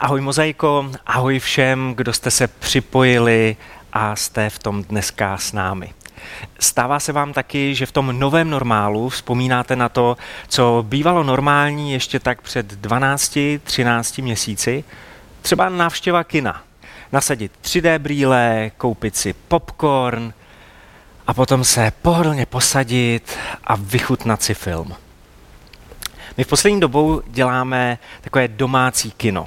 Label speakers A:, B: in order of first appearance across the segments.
A: Ahoj Mozaiko, ahoj všem, kdo jste se připojili a jste v tom dneska s námi. Stává se vám taky, že v tom novém normálu vzpomínáte na to, co bývalo normální ještě tak před 12-13 měsíci? Třeba návštěva kina. Nasadit 3D brýle, koupit si popcorn a potom se pohodlně posadit a vychutnat si film. My v poslední dobou děláme takové domácí kino.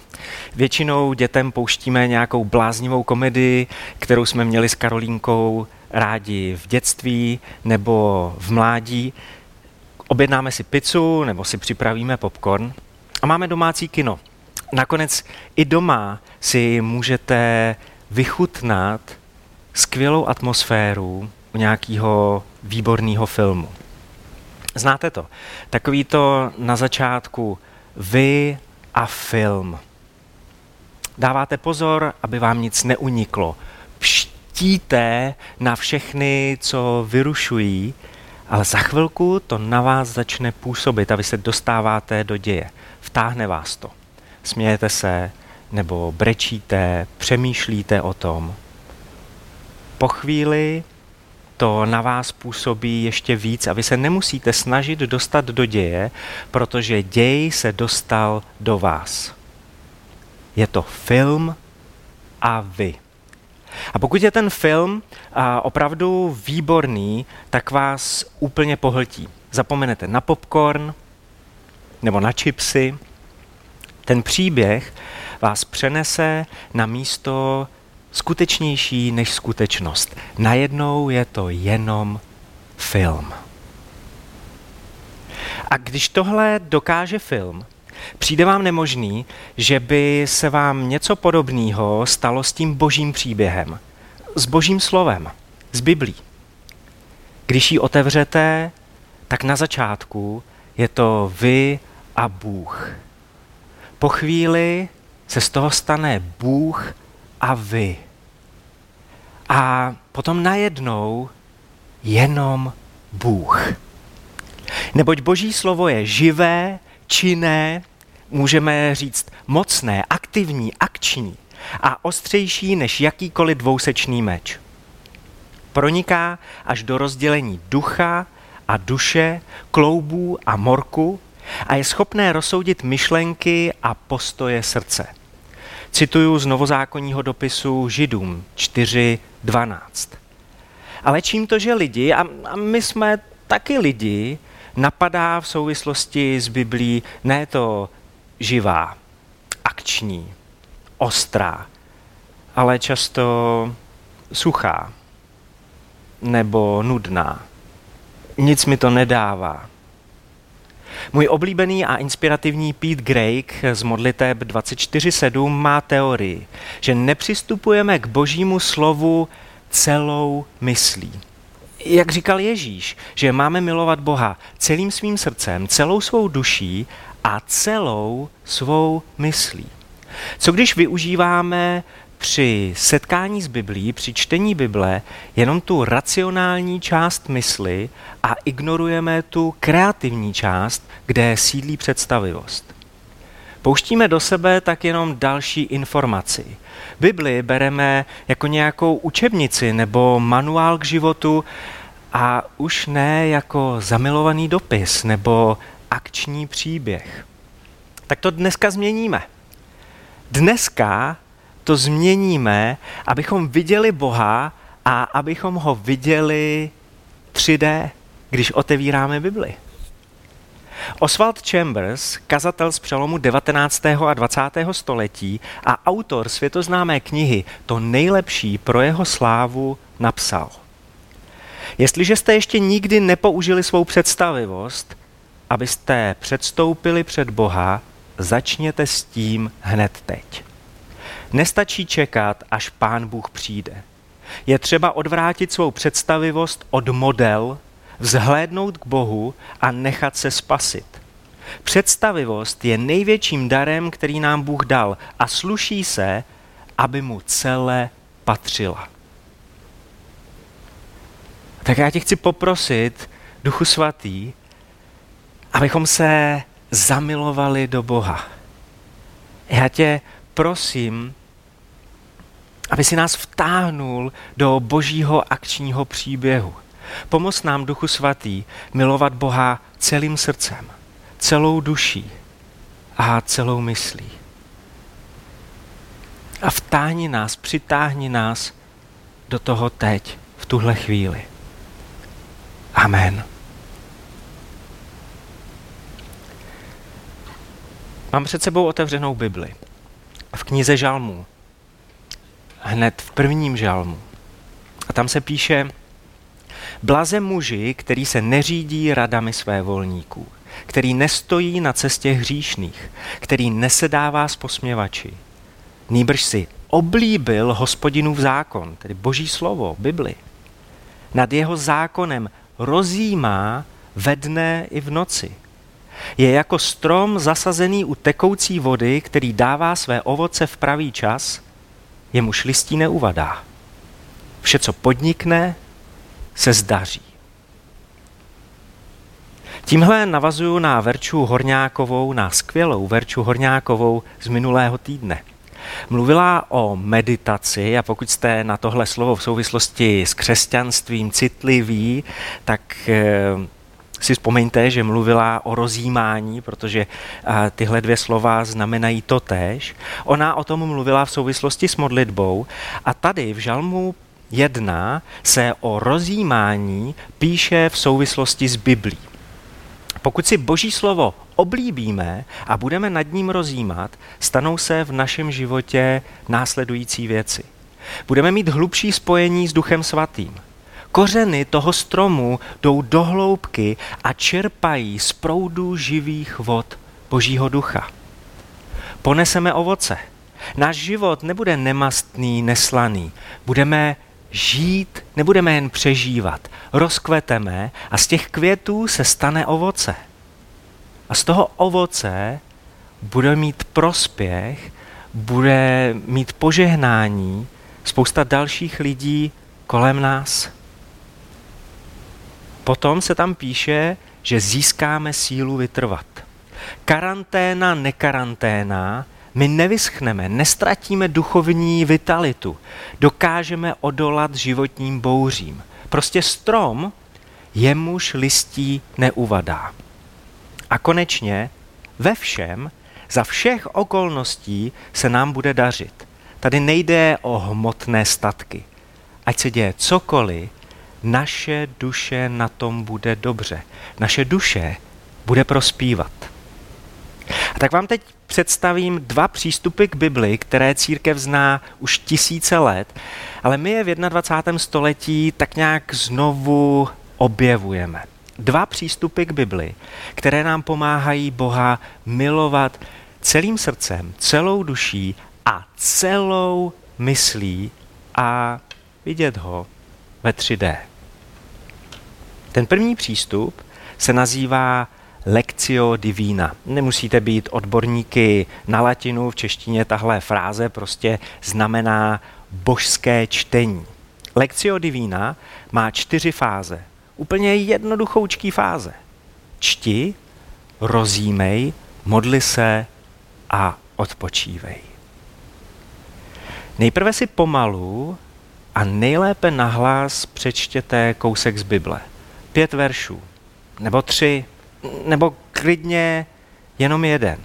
A: Většinou dětem pouštíme nějakou bláznivou komedii, kterou jsme měli s Karolínkou rádi v dětství nebo v mládí. Objednáme si pizzu nebo si připravíme popcorn a máme domácí kino. Nakonec i doma si můžete vychutnat skvělou atmosféru nějakého výborného filmu. Znáte to? Takový to na začátku vy a film. Dáváte pozor, aby vám nic neuniklo. Pštíte na všechny, co vyrušují, ale za chvilku to na vás začne působit a vy se dostáváte do děje. Vtáhne vás to. Smějete se, nebo brečíte, přemýšlíte o tom. Po chvíli to na vás působí ještě víc a vy se nemusíte snažit dostat do děje, protože děj se dostal do vás. Je to film a vy. A pokud je ten film opravdu výborný, tak vás úplně pohltí. Zapomenete na popcorn nebo na chipsy. Ten příběh vás přenese na místo skutečnější než skutečnost. Najednou je to jenom film. A když tohle dokáže film, přijde vám nemožný, že by se vám něco podobného stalo s tím božím příběhem, s božím slovem, s Biblí. Když ji otevřete, tak na začátku je to vy a Bůh. Po chvíli se z toho stane Bůh a vy. A potom najednou jenom Bůh. Neboť Boží slovo je živé, činné, můžeme říct mocné, aktivní, akční a ostřejší než jakýkoliv dvousečný meč. Proniká až do rozdělení ducha a duše, kloubů a morku a je schopné rozsoudit myšlenky a postoje srdce. Cituju z novozákonního dopisu Židům 4.12. Ale čím to, že lidi, a, my jsme taky lidi, napadá v souvislosti s Biblí ne to živá, akční, ostrá, ale často suchá nebo nudná. Nic mi to nedává. Můj oblíbený a inspirativní Pete Grake z modliteb 24.7 má teorii, že nepřistupujeme k božímu slovu celou myslí. Jak říkal Ježíš, že máme milovat Boha celým svým srdcem, celou svou duší a celou svou myslí. Co když využíváme při setkání s Biblí, při čtení Bible, jenom tu racionální část mysli a ignorujeme tu kreativní část, kde sídlí představivost. Pouštíme do sebe tak jenom další informaci. Bibli bereme jako nějakou učebnici nebo manuál k životu a už ne jako zamilovaný dopis nebo akční příběh. Tak to dneska změníme. Dneska to změníme, abychom viděli Boha a abychom ho viděli 3D, když otevíráme Bibli. Oswald Chambers, kazatel z přelomu 19. a 20. století a autor světoznámé knihy To nejlepší pro jeho slávu napsal. Jestliže jste ještě nikdy nepoužili svou představivost, abyste předstoupili před Boha, začněte s tím hned teď. Nestačí čekat, až pán Bůh přijde. Je třeba odvrátit svou představivost od model, vzhlédnout k Bohu a nechat se spasit. Představivost je největším darem, který nám Bůh dal a sluší se, aby mu celé patřila. Tak já tě chci poprosit, Duchu Svatý, abychom se zamilovali do Boha. Já tě prosím, aby si nás vtáhnul do božího akčního příběhu. Pomoz nám, Duchu Svatý, milovat Boha celým srdcem, celou duší a celou myslí. A vtáhni nás, přitáhni nás do toho teď, v tuhle chvíli. Amen. Mám před sebou otevřenou Bibli. V knize Žalmů. Hned v prvním žalmu. A tam se píše, Blaze muži, který se neřídí radami své volníků, který nestojí na cestě hříšných, který nesedává s posměvači. Nýbrž si oblíbil hospodinův zákon, tedy boží slovo, Bibli. Nad jeho zákonem rozjímá ve dne i v noci. Je jako strom zasazený u tekoucí vody, který dává své ovoce v pravý čas, jemuž listí neuvadá. Vše, co podnikne, se zdaří. Tímhle navazuju na Verču Horňákovou, na skvělou Verču Horňákovou z minulého týdne. Mluvila o meditaci a pokud jste na tohle slovo v souvislosti s křesťanstvím citliví, tak eh, si vzpomeňte, že mluvila o rozjímání, protože tyhle dvě slova znamenají to též. Ona o tom mluvila v souvislosti s modlitbou a tady v Žalmu 1 se o rozjímání píše v souvislosti s Biblí. Pokud si Boží slovo oblíbíme a budeme nad ním rozjímat, stanou se v našem životě následující věci. Budeme mít hlubší spojení s Duchem Svatým. Kořeny toho stromu jdou do hloubky a čerpají z proudu živých vod Božího ducha. Poneseme ovoce. Náš život nebude nemastný, neslaný. Budeme žít, nebudeme jen přežívat. Rozkveteme a z těch květů se stane ovoce. A z toho ovoce bude mít prospěch, bude mít požehnání spousta dalších lidí kolem nás. Potom se tam píše, že získáme sílu vytrvat. Karanténa, nekaranténa, my nevyschneme, nestratíme duchovní vitalitu, dokážeme odolat životním bouřím. Prostě strom jemuž listí neuvadá. A konečně ve všem, za všech okolností se nám bude dařit. Tady nejde o hmotné statky. Ať se děje cokoliv, naše duše na tom bude dobře. Naše duše bude prospívat. A tak vám teď představím dva přístupy k Bibli, které církev zná už tisíce let, ale my je v 21. století tak nějak znovu objevujeme. Dva přístupy k Bibli, které nám pomáhají Boha milovat celým srdcem, celou duší a celou myslí a vidět ho ve 3D. Ten první přístup se nazývá Lectio divina. Nemusíte být odborníky na latinu, v češtině tahle fráze prostě znamená božské čtení. Lectio divina má čtyři fáze. Úplně jednoduchoučký fáze. Čti, rozímej, modli se a odpočívej. Nejprve si pomalu a nejlépe nahlas přečtěte kousek z Bible. Pět veršů, nebo tři, nebo klidně jenom jeden.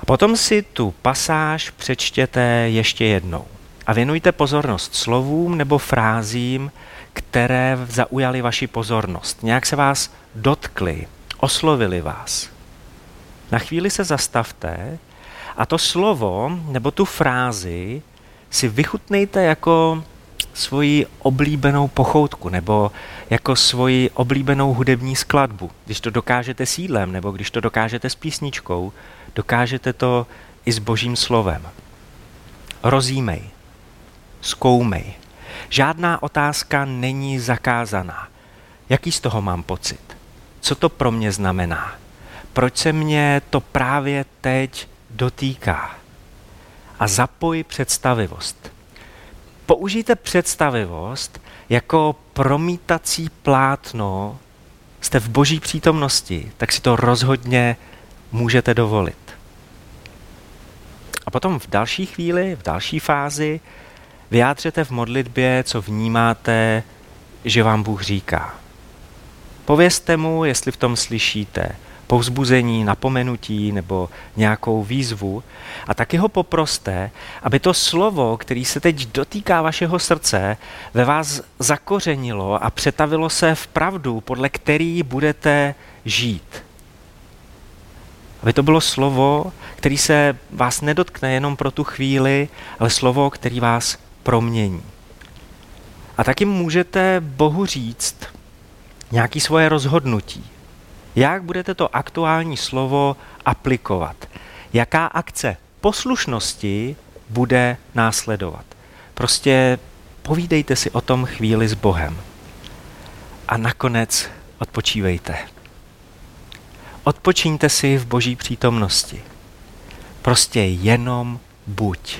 A: A potom si tu pasáž přečtěte ještě jednou a věnujte pozornost slovům nebo frázím, které zaujaly vaši pozornost. Nějak se vás dotkli, oslovili vás. Na chvíli se zastavte a to slovo nebo tu frázi si vychutnejte jako svoji oblíbenou pochoutku nebo jako svoji oblíbenou hudební skladbu. Když to dokážete s jídlem nebo když to dokážete s písničkou, dokážete to i s božím slovem. Rozímej, zkoumej. Žádná otázka není zakázaná. Jaký z toho mám pocit? Co to pro mě znamená? Proč se mě to právě teď dotýká? A zapoj představivost použijte představivost jako promítací plátno, jste v boží přítomnosti, tak si to rozhodně můžete dovolit. potom v další chvíli, v další fázi, vyjádřete v modlitbě, co vnímáte, že vám Bůh říká. Povězte mu, jestli v tom slyšíte povzbuzení, napomenutí nebo nějakou výzvu a taky ho poproste, aby to slovo, který se teď dotýká vašeho srdce, ve vás zakořenilo a přetavilo se v pravdu, podle který budete žít. Aby to bylo slovo, který se vás nedotkne jenom pro tu chvíli, ale slovo, který vás promění. A taky můžete Bohu říct nějaký svoje rozhodnutí. Jak budete to aktuální slovo aplikovat? Jaká akce poslušnosti bude následovat? Prostě povídejte si o tom chvíli s Bohem. A nakonec odpočívejte. Odpočíňte si v boží přítomnosti. Prostě jenom buď.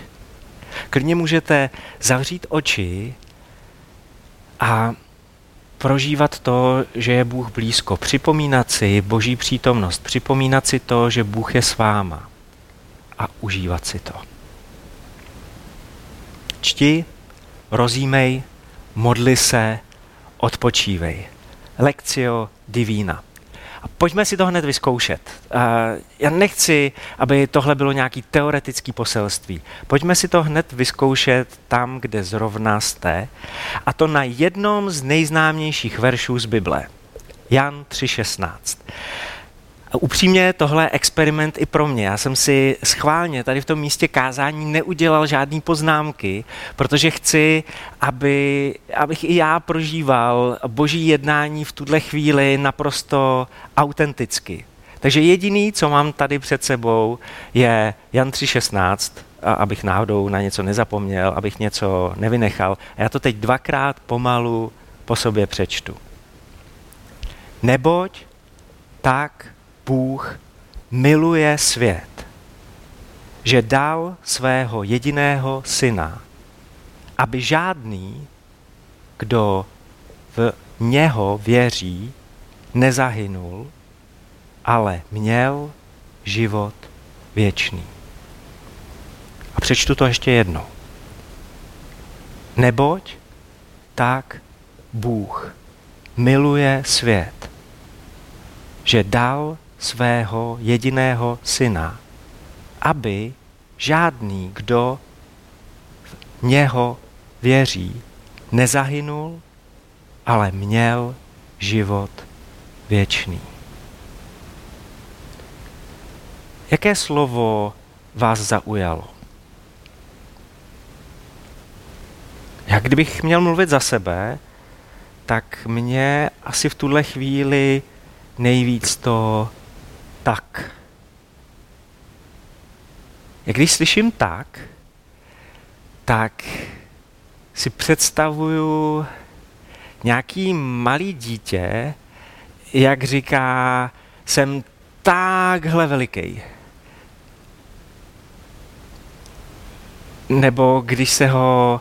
A: Klidně můžete zavřít oči a prožívat to, že je Bůh blízko, připomínat si boží přítomnost, připomínat si to, že Bůh je s váma a užívat si to. Čti, rozímej, modli se, odpočívej. Lekcio divina. Pojďme si to hned vyzkoušet. Já nechci, aby tohle bylo nějaký teoretický poselství. Pojďme si to hned vyzkoušet tam, kde zrovna jste. A to na jednom z nejznámějších veršů z Bible. Jan 3.16 upřímně tohle je experiment i pro mě. Já jsem si schválně tady v tom místě kázání neudělal žádný poznámky, protože chci, aby, abych i já prožíval boží jednání v tuhle chvíli naprosto autenticky. Takže jediný, co mám tady před sebou, je Jan 3.16, abych náhodou na něco nezapomněl, abych něco nevynechal. A já to teď dvakrát pomalu po sobě přečtu. Neboť tak Bůh miluje svět, že dal svého jediného syna, aby žádný, kdo v něho věří, nezahynul, ale měl život věčný. A přečtu to ještě jednou. Neboť tak Bůh miluje svět, že dal svého jediného syna, aby žádný, kdo v něho věří, nezahynul, ale měl život věčný. Jaké slovo vás zaujalo? Jak kdybych měl mluvit za sebe, tak mě asi v tuhle chvíli nejvíc to tak. Jak když slyším tak, tak si představuju nějaký malý dítě, jak říká, jsem takhle veliký. Nebo když se ho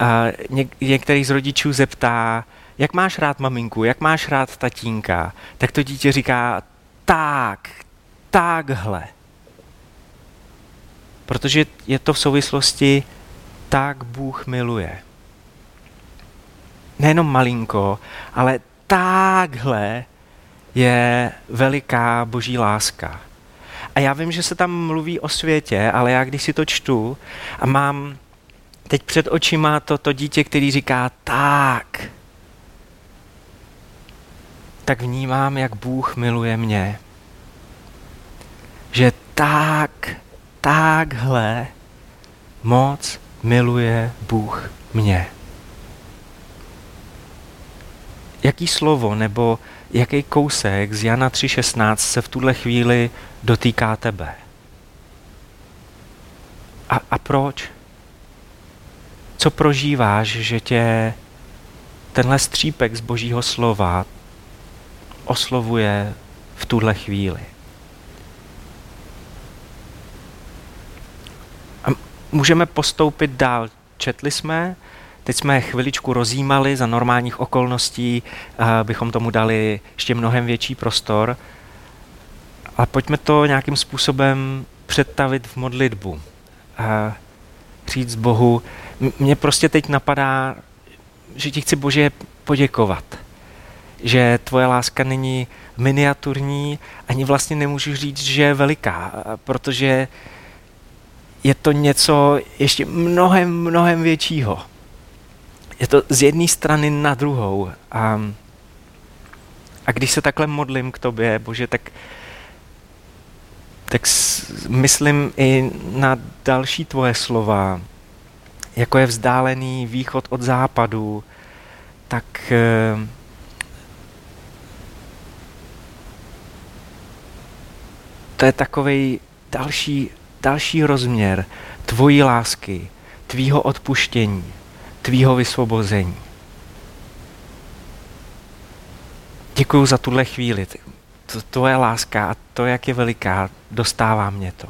A: uh, něk- některý z rodičů zeptá, jak máš rád maminku, jak máš rád tatínka, tak to dítě říká, tak, takhle. Protože je to v souvislosti tak Bůh miluje. Nejenom malinko, ale takhle je veliká boží láska. A já vím, že se tam mluví o světě, ale já když si to čtu a mám teď před očima to, to dítě, který říká tak, tak vnímám, jak Bůh miluje mě. Že tak, takhle moc miluje Bůh mě. Jaký slovo nebo jaký kousek z Jana 3.16 se v tuhle chvíli dotýká tebe? A, a proč? Co prožíváš, že tě tenhle střípek z božího slova oslovuje v tuhle chvíli. A můžeme postoupit dál. Četli jsme, teď jsme chviličku rozjímali za normálních okolností, bychom tomu dali ještě mnohem větší prostor. A pojďme to nějakým způsobem představit v modlitbu. a říct Bohu, mě prostě teď napadá, že ti chci Bože poděkovat, že tvoje láska není miniaturní, ani vlastně nemůžu říct, že je veliká, protože je to něco ještě mnohem, mnohem většího. Je to z jedné strany na druhou. A, a když se takhle modlím k tobě, Bože, tak, tak myslím i na další tvoje slova, jako je vzdálený východ od západu, tak to je takový další, další rozměr tvojí lásky, tvýho odpuštění, tvýho vysvobození. Děkuji za tuhle chvíli. To, tvoje láska a to, jak je veliká, dostává mě to.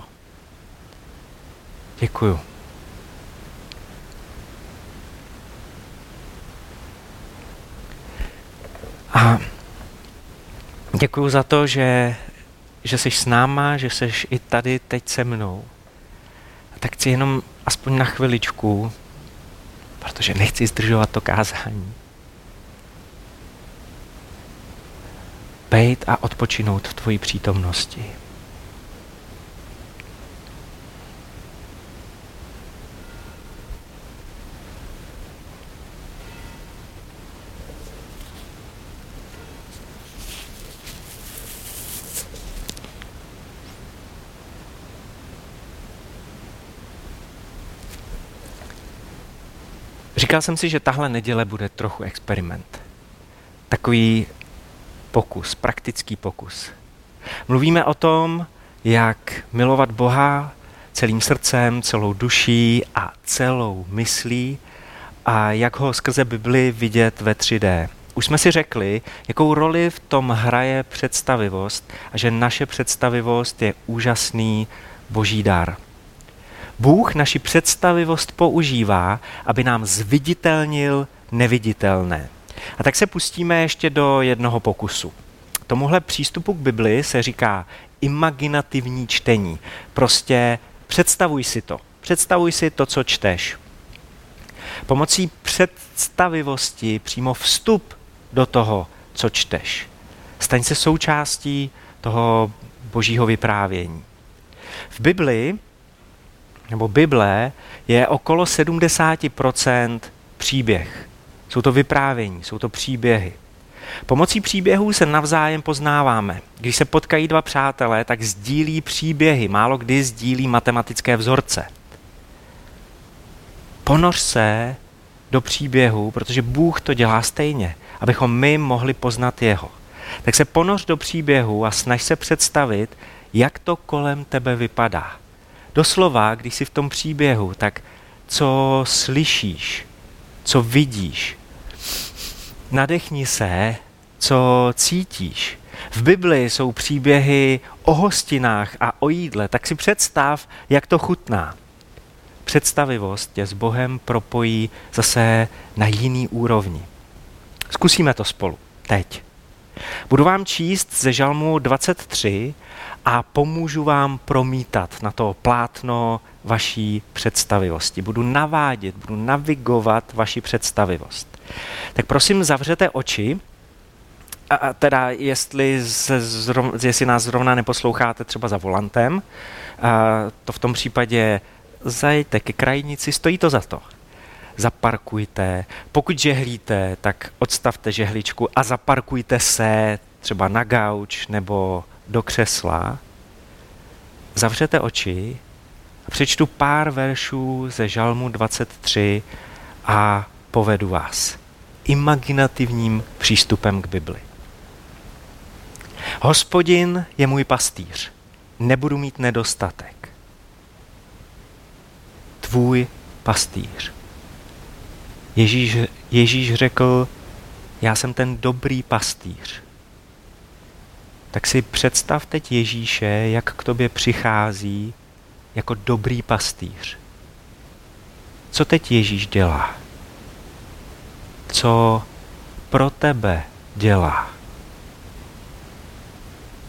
A: Děkuju. A děkuji za to, že, že jsi s náma, že jsi i tady teď se mnou. A tak chci jenom aspoň na chviličku, protože nechci zdržovat to kázání, bejt a odpočinout v tvojí přítomnosti. Říkal jsem si, že tahle neděle bude trochu experiment. Takový pokus, praktický pokus. Mluvíme o tom, jak milovat Boha celým srdcem, celou duší a celou myslí a jak ho skrze Bibli vidět ve 3D. Už jsme si řekli, jakou roli v tom hraje představivost a že naše představivost je úžasný boží dar. Bůh naši představivost používá, aby nám zviditelnil neviditelné. A tak se pustíme ještě do jednoho pokusu. Tomuhle přístupu k Bibli se říká imaginativní čtení. Prostě představuj si to. Představuj si to, co čteš. Pomocí představivosti přímo vstup do toho, co čteš. Staň se součástí toho božího vyprávění. V Bibli nebo Bible je okolo 70% příběh. Jsou to vyprávění, jsou to příběhy. Pomocí příběhů se navzájem poznáváme. Když se potkají dva přátelé, tak sdílí příběhy, málo kdy sdílí matematické vzorce. Ponoř se do příběhu, protože Bůh to dělá stejně, abychom my mohli poznat Jeho. Tak se ponoř do příběhu a snaž se představit, jak to kolem tebe vypadá. Doslova, když jsi v tom příběhu, tak co slyšíš, co vidíš. Nadechni se, co cítíš. V Bibli jsou příběhy o hostinách a o jídle, tak si představ, jak to chutná. Představivost tě s Bohem propojí zase na jiný úrovni. Zkusíme to spolu. Teď. Budu vám číst ze Žalmu 23 a pomůžu vám promítat na to plátno vaší představivosti. Budu navádět, budu navigovat vaši představivost. Tak prosím, zavřete oči, a teda jestli, se zrov, jestli nás zrovna neposloucháte třeba za volantem, a to v tom případě zajďte ke krajnici, stojí to za to. Zaparkujte, pokud žehlíte, tak odstavte žehličku a zaparkujte se třeba na gauč nebo do křesla, zavřete oči a přečtu pár veršů ze Žalmu 23 a povedu vás imaginativním přístupem k Bibli. Hospodin je můj pastýř, nebudu mít nedostatek. Tvůj pastýř. Ježíš, Ježíš řekl, já jsem ten dobrý pastýř tak si představ teď Ježíše, jak k tobě přichází jako dobrý pastýř. Co teď Ježíš dělá? Co pro tebe dělá?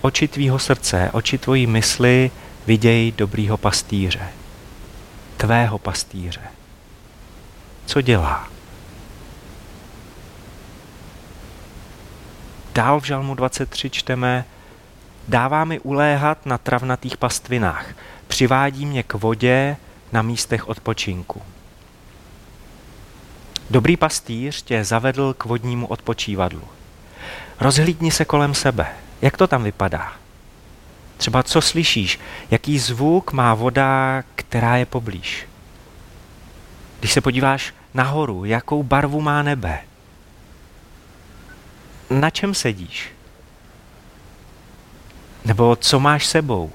A: Oči tvýho srdce, oči tvojí mysli vidějí dobrýho pastýře. tvého pastýře. Co dělá? Dál v Žalmu 23 čteme, dává mi uléhat na travnatých pastvinách, přivádí mě k vodě na místech odpočinku. Dobrý pastýř tě zavedl k vodnímu odpočívadlu. Rozhlídni se kolem sebe. Jak to tam vypadá? Třeba co slyšíš? Jaký zvuk má voda, která je poblíž? Když se podíváš nahoru, jakou barvu má nebe? Na čem sedíš? Nebo co máš sebou?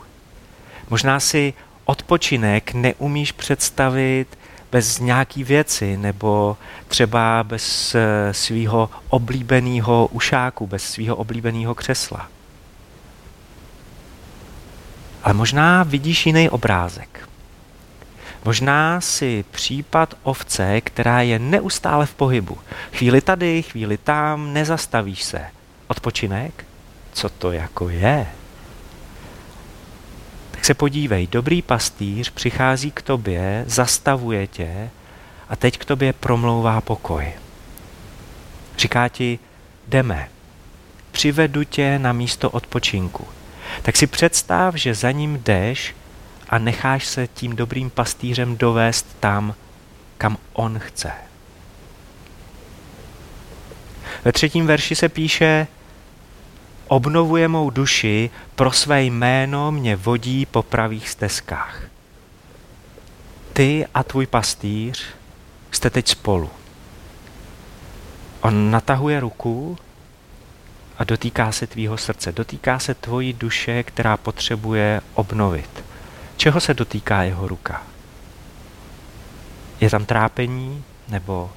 A: Možná si odpočinek neumíš představit bez nějaký věci, nebo třeba bez eh, svého oblíbeného ušáku, bez svého oblíbeného křesla. Ale možná vidíš jiný obrázek. Možná si případ ovce, která je neustále v pohybu. Chvíli tady, chvíli tam, nezastavíš se. Odpočinek? Co to jako je? Tak se podívej, dobrý pastýř přichází k tobě, zastavuje tě a teď k tobě promlouvá pokoj. Říká ti, jdeme, přivedu tě na místo odpočinku. Tak si představ, že za ním jdeš a necháš se tím dobrým pastýřem dovést tam, kam on chce. Ve třetím verši se píše, obnovuje mou duši, pro své jméno mě vodí po pravých stezkách. Ty a tvůj pastýř jste teď spolu. On natahuje ruku a dotýká se tvýho srdce, dotýká se tvojí duše, která potřebuje obnovit. Čeho se dotýká jeho ruka? Je tam trápení nebo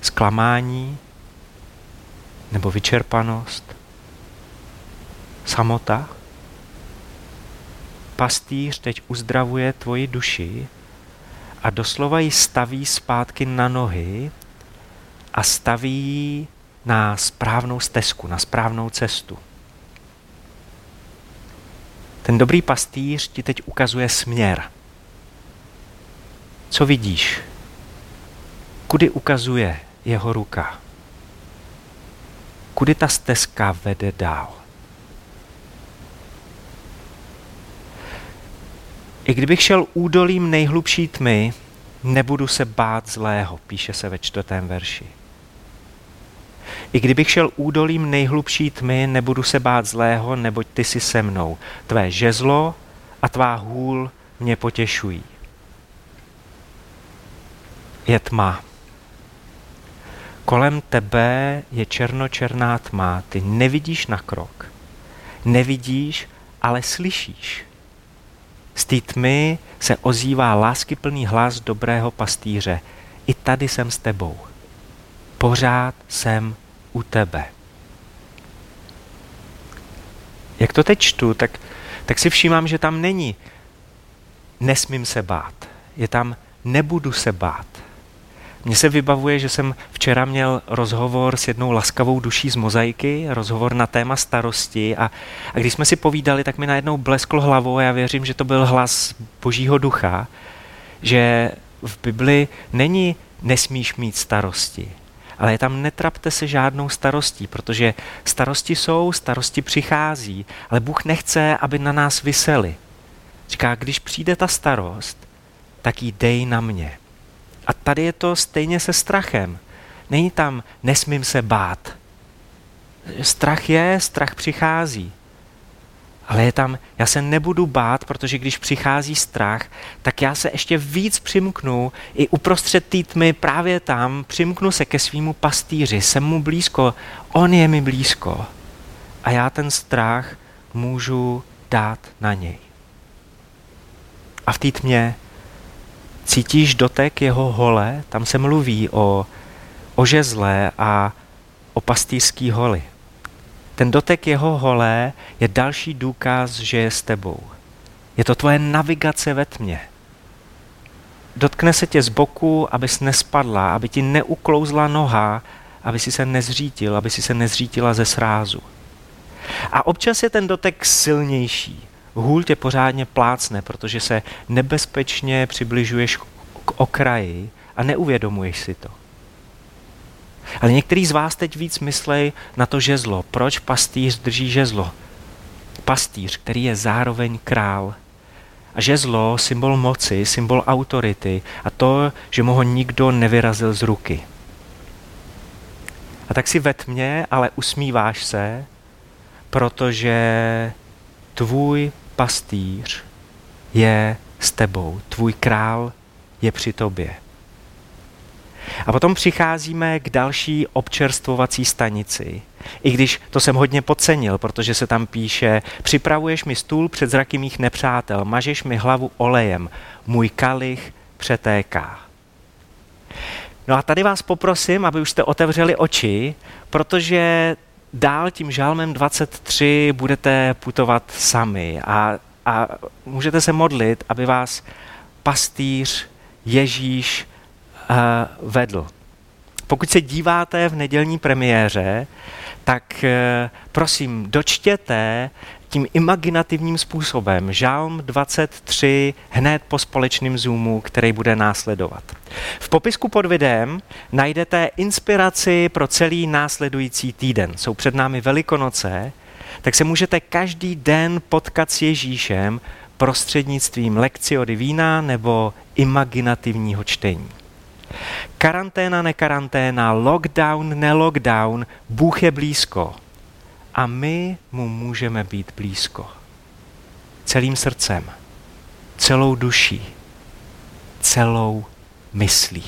A: zklamání nebo vyčerpanost? Samota? Pastýř teď uzdravuje tvoji duši a doslova ji staví zpátky na nohy a staví na správnou stezku, na správnou cestu. Ten dobrý pastýř ti teď ukazuje směr. Co vidíš? Kudy ukazuje jeho ruka? Kudy ta stezka vede dál? I kdybych šel údolím nejhlubší tmy, nebudu se bát zlého, píše se ve čtvrtém verši. I kdybych šel údolím nejhlubší tmy, nebudu se bát zlého, neboť ty jsi se mnou. Tvé žezlo a tvá hůl mě potěšují. Je tma. Kolem tebe je černočerná tma. Ty nevidíš na krok. Nevidíš, ale slyšíš. Z té tmy se ozývá láskyplný hlas dobrého pastýře. I tady jsem s tebou. Pořád jsem u tebe. Jak to teď čtu, tak, tak si všímám, že tam není nesmím se bát. Je tam nebudu se bát. Mně se vybavuje, že jsem včera měl rozhovor s jednou laskavou duší z mozaiky, rozhovor na téma starosti a, a když jsme si povídali, tak mi najednou blesklo hlavou a já věřím, že to byl hlas Božího ducha, že v Bibli není nesmíš mít starosti, ale je tam netrapte se žádnou starostí, protože starosti jsou, starosti přichází, ale Bůh nechce, aby na nás vysely. Říká, když přijde ta starost, tak ji dej na mě. A tady je to stejně se strachem. Není tam nesmím se bát. Strach je, strach přichází. Ale je tam, já se nebudu bát, protože když přichází strach, tak já se ještě víc přimknu i uprostřed té tmy právě tam, přimknu se ke svýmu pastýři, jsem mu blízko, on je mi blízko. A já ten strach můžu dát na něj. A v té tmě cítíš dotek jeho hole, tam se mluví o, o žezle a o pastýřský holi. Ten dotek jeho holé je další důkaz, že je s tebou. Je to tvoje navigace ve tmě. Dotkne se tě z boku, abys nespadla, aby ti neuklouzla noha, aby si se nezřítil, aby si se nezřítila ze srázu. A občas je ten dotek silnější. hůl tě pořádně plácne, protože se nebezpečně přibližuješ k okraji a neuvědomuješ si to. Ale některý z vás teď víc myslej na to žezlo. Proč pastýř drží žezlo? Pastýř, který je zároveň král. A žezlo, symbol moci, symbol autority a to, že mu ho nikdo nevyrazil z ruky. A tak si ve tmě, ale usmíváš se, protože tvůj pastýř je s tebou, tvůj král je při tobě. A potom přicházíme k další občerstvovací stanici. I když to jsem hodně podcenil, protože se tam píše, připravuješ mi stůl před zraky mých nepřátel, mažeš mi hlavu olejem, můj kalich přetéká. No a tady vás poprosím, aby už jste otevřeli oči, protože dál tím žálmem 23 budete putovat sami a, a můžete se modlit, aby vás pastýř Ježíš vedl. Pokud se díváte v nedělní premiéře, tak uh, prosím, dočtěte tím imaginativním způsobem Žálm 23 hned po společném Zoomu, který bude následovat. V popisku pod videem najdete inspiraci pro celý následující týden. Jsou před námi Velikonoce, tak se můžete každý den potkat s Ježíšem prostřednictvím lekci od vína nebo imaginativního čtení. Karanténa, nekaranténa, lockdown, nelockdown, Bůh je blízko a my mu můžeme být blízko. Celým srdcem, celou duší, celou myslí.